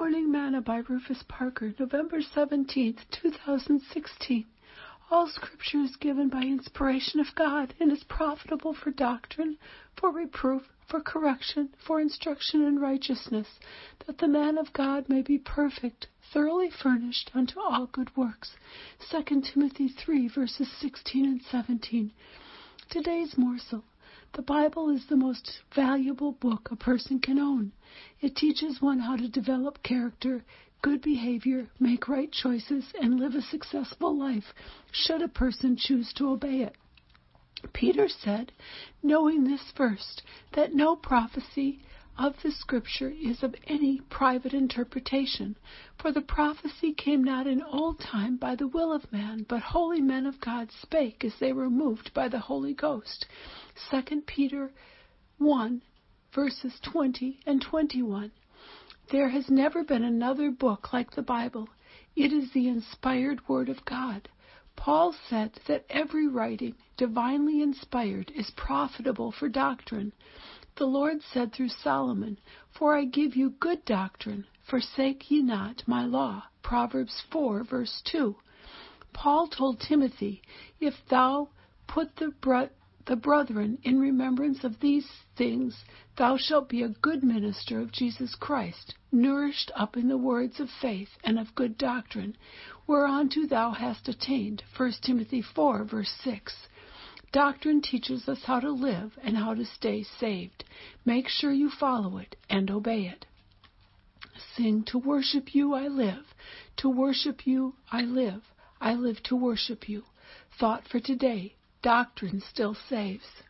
Morning Manna by Rufus Parker, November 17, 2016. All scripture is given by inspiration of God and is profitable for doctrine, for reproof, for correction, for instruction in righteousness, that the man of God may be perfect, thoroughly furnished unto all good works. 2 Timothy 3 verses 16 and 17. Today's morsel. The Bible is the most valuable book a person can own. It teaches one how to develop character, good behavior, make right choices, and live a successful life, should a person choose to obey it. Peter said, knowing this first, that no prophecy of the Scripture is of any private interpretation. For the prophecy came not in old time by the will of man, but holy men of God spake as they were moved by the Holy Ghost. 2 Peter 1, verses 20 and 21. There has never been another book like the Bible. It is the inspired Word of God. Paul said that every writing, divinely inspired, is profitable for doctrine. The Lord said through Solomon, For I give you good doctrine, forsake ye not my law. Proverbs 4, verse 2. Paul told Timothy, If thou put the, bro- the brethren in remembrance of these things, thou shalt be a good minister of Jesus Christ, nourished up in the words of faith and of good doctrine, whereunto thou hast attained. 1 Timothy 4, verse 6. Doctrine teaches us how to live and how to stay saved. Make sure you follow it and obey it. Sing, To worship you I live. To worship you I live. I live to worship you. Thought for today. Doctrine still saves.